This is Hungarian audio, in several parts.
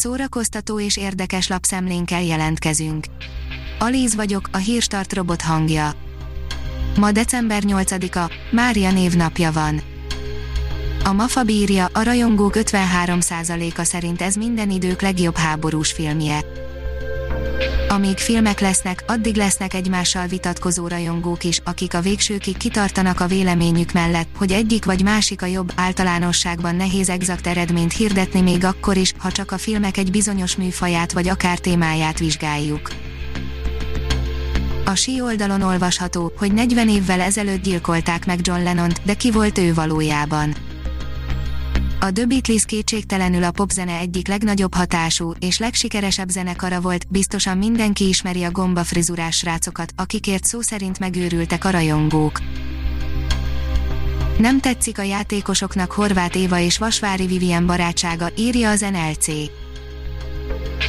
szórakoztató és érdekes lapszemlénkkel jelentkezünk. Alíz vagyok, a hírstart robot hangja. Ma december 8-a, Mária névnapja van. A MAFA bírja, a rajongók 53%-a szerint ez minden idők legjobb háborús filmje. Amíg filmek lesznek, addig lesznek egymással vitatkozó rajongók is, akik a végsőkig kitartanak a véleményük mellett, hogy egyik vagy másik a jobb, általánosságban nehéz exakt eredményt hirdetni még akkor is, ha csak a filmek egy bizonyos műfaját vagy akár témáját vizsgáljuk. A sí oldalon olvasható, hogy 40 évvel ezelőtt gyilkolták meg John Lennont, de ki volt ő valójában? A The Beatles kétségtelenül a popzene egyik legnagyobb hatású és legsikeresebb zenekara volt, biztosan mindenki ismeri a gomba frizurás srácokat, akikért szó szerint megőrültek a rajongók. Nem tetszik a játékosoknak Horváth Éva és Vasvári Vivien barátsága, írja az NLC.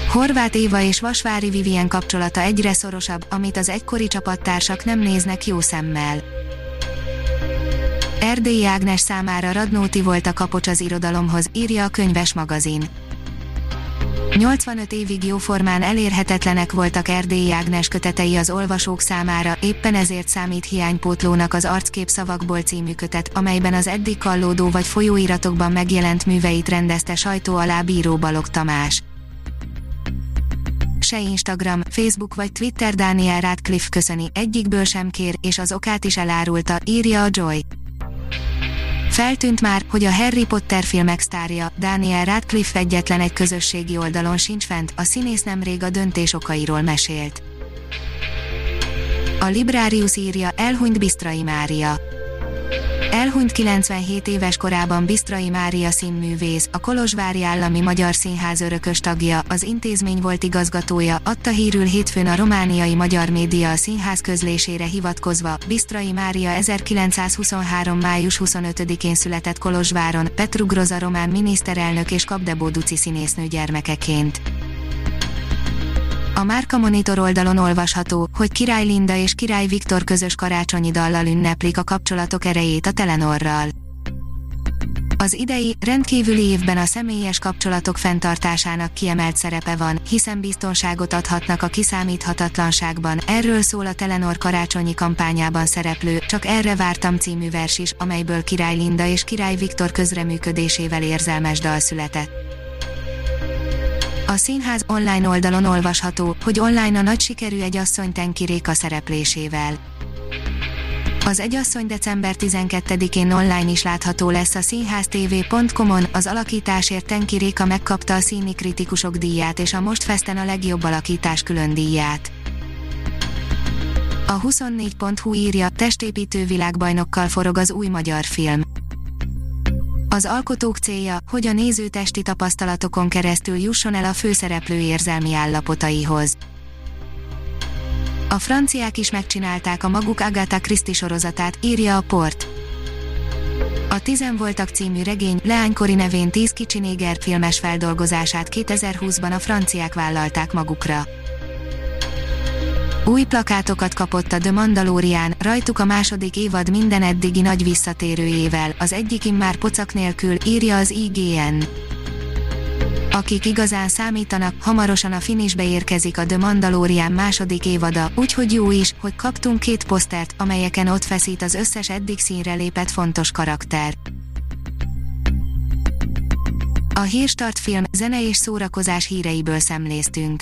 Horváth Éva és Vasvári Vivien kapcsolata egyre szorosabb, amit az egykori csapattársak nem néznek jó szemmel. Erdélyi Ágnes számára Radnóti volt a kapocs az irodalomhoz, írja a könyves magazin. 85 évig jóformán elérhetetlenek voltak Erdélyi Ágnes kötetei az olvasók számára, éppen ezért számít hiánypótlónak az Arckép szavakból című kötet, amelyben az eddig kallódó vagy folyóiratokban megjelent műveit rendezte sajtó alá Bíró Balog Tamás. Se Instagram, Facebook vagy Twitter Daniel Radcliffe köszöni, egyikből sem kér, és az okát is elárulta, írja a Joy. Feltűnt már, hogy a Harry Potter filmek sztárja, Daniel Radcliffe egyetlen egy közösségi oldalon sincs fent, a színész nemrég a döntés okairól mesélt. A Librarius írja, elhunyt Bisztrai Mária. Elhunyt 97 éves korában Bisztrai Mária színművész, a Kolozsvári Állami Magyar Színház örökös tagja, az intézmény volt igazgatója, adta hírül hétfőn a romániai magyar média a színház közlésére hivatkozva, Bisztrai Mária 1923. május 25-én született Kolozsváron, Petru Groza román miniszterelnök és Kapdebó Duci színésznő gyermekeként. A Márka Monitor oldalon olvasható, hogy Király Linda és Király Viktor közös karácsonyi dallal ünneplik a kapcsolatok erejét a Telenorral. Az idei, rendkívüli évben a személyes kapcsolatok fenntartásának kiemelt szerepe van, hiszen biztonságot adhatnak a kiszámíthatatlanságban, erről szól a Telenor karácsonyi kampányában szereplő, Csak erre vártam című vers is, amelyből Király Linda és Király Viktor közreműködésével érzelmes dal született. A színház online oldalon olvasható, hogy online a nagy sikerű egy asszony Tenki szereplésével. Az egyasszony december 12-én online is látható lesz a színháztv.com-on, az alakításért Tenki Réka megkapta a színi kritikusok díját és a Most Festen a legjobb alakítás külön díját. A 24.hu írja, testépítő világbajnokkal forog az új magyar film. Az alkotók célja, hogy a néző testi tapasztalatokon keresztül jusson el a főszereplő érzelmi állapotaihoz. A franciák is megcsinálták a maguk Agatha Christie sorozatát, írja a port. A Tizen voltak című regény leánykori nevén 10 kicsi néger filmes feldolgozását 2020-ban a franciák vállalták magukra. Új plakátokat kapott a The Mandalorian, rajtuk a második évad minden eddigi nagy visszatérőjével, az egyik immár pocak nélkül, írja az IGN. Akik igazán számítanak, hamarosan a finisbe érkezik a The Mandalorian második évada, úgyhogy jó is, hogy kaptunk két posztert, amelyeken ott feszít az összes eddig színre lépett fontos karakter. A Hírstart film, zene és szórakozás híreiből szemléztünk.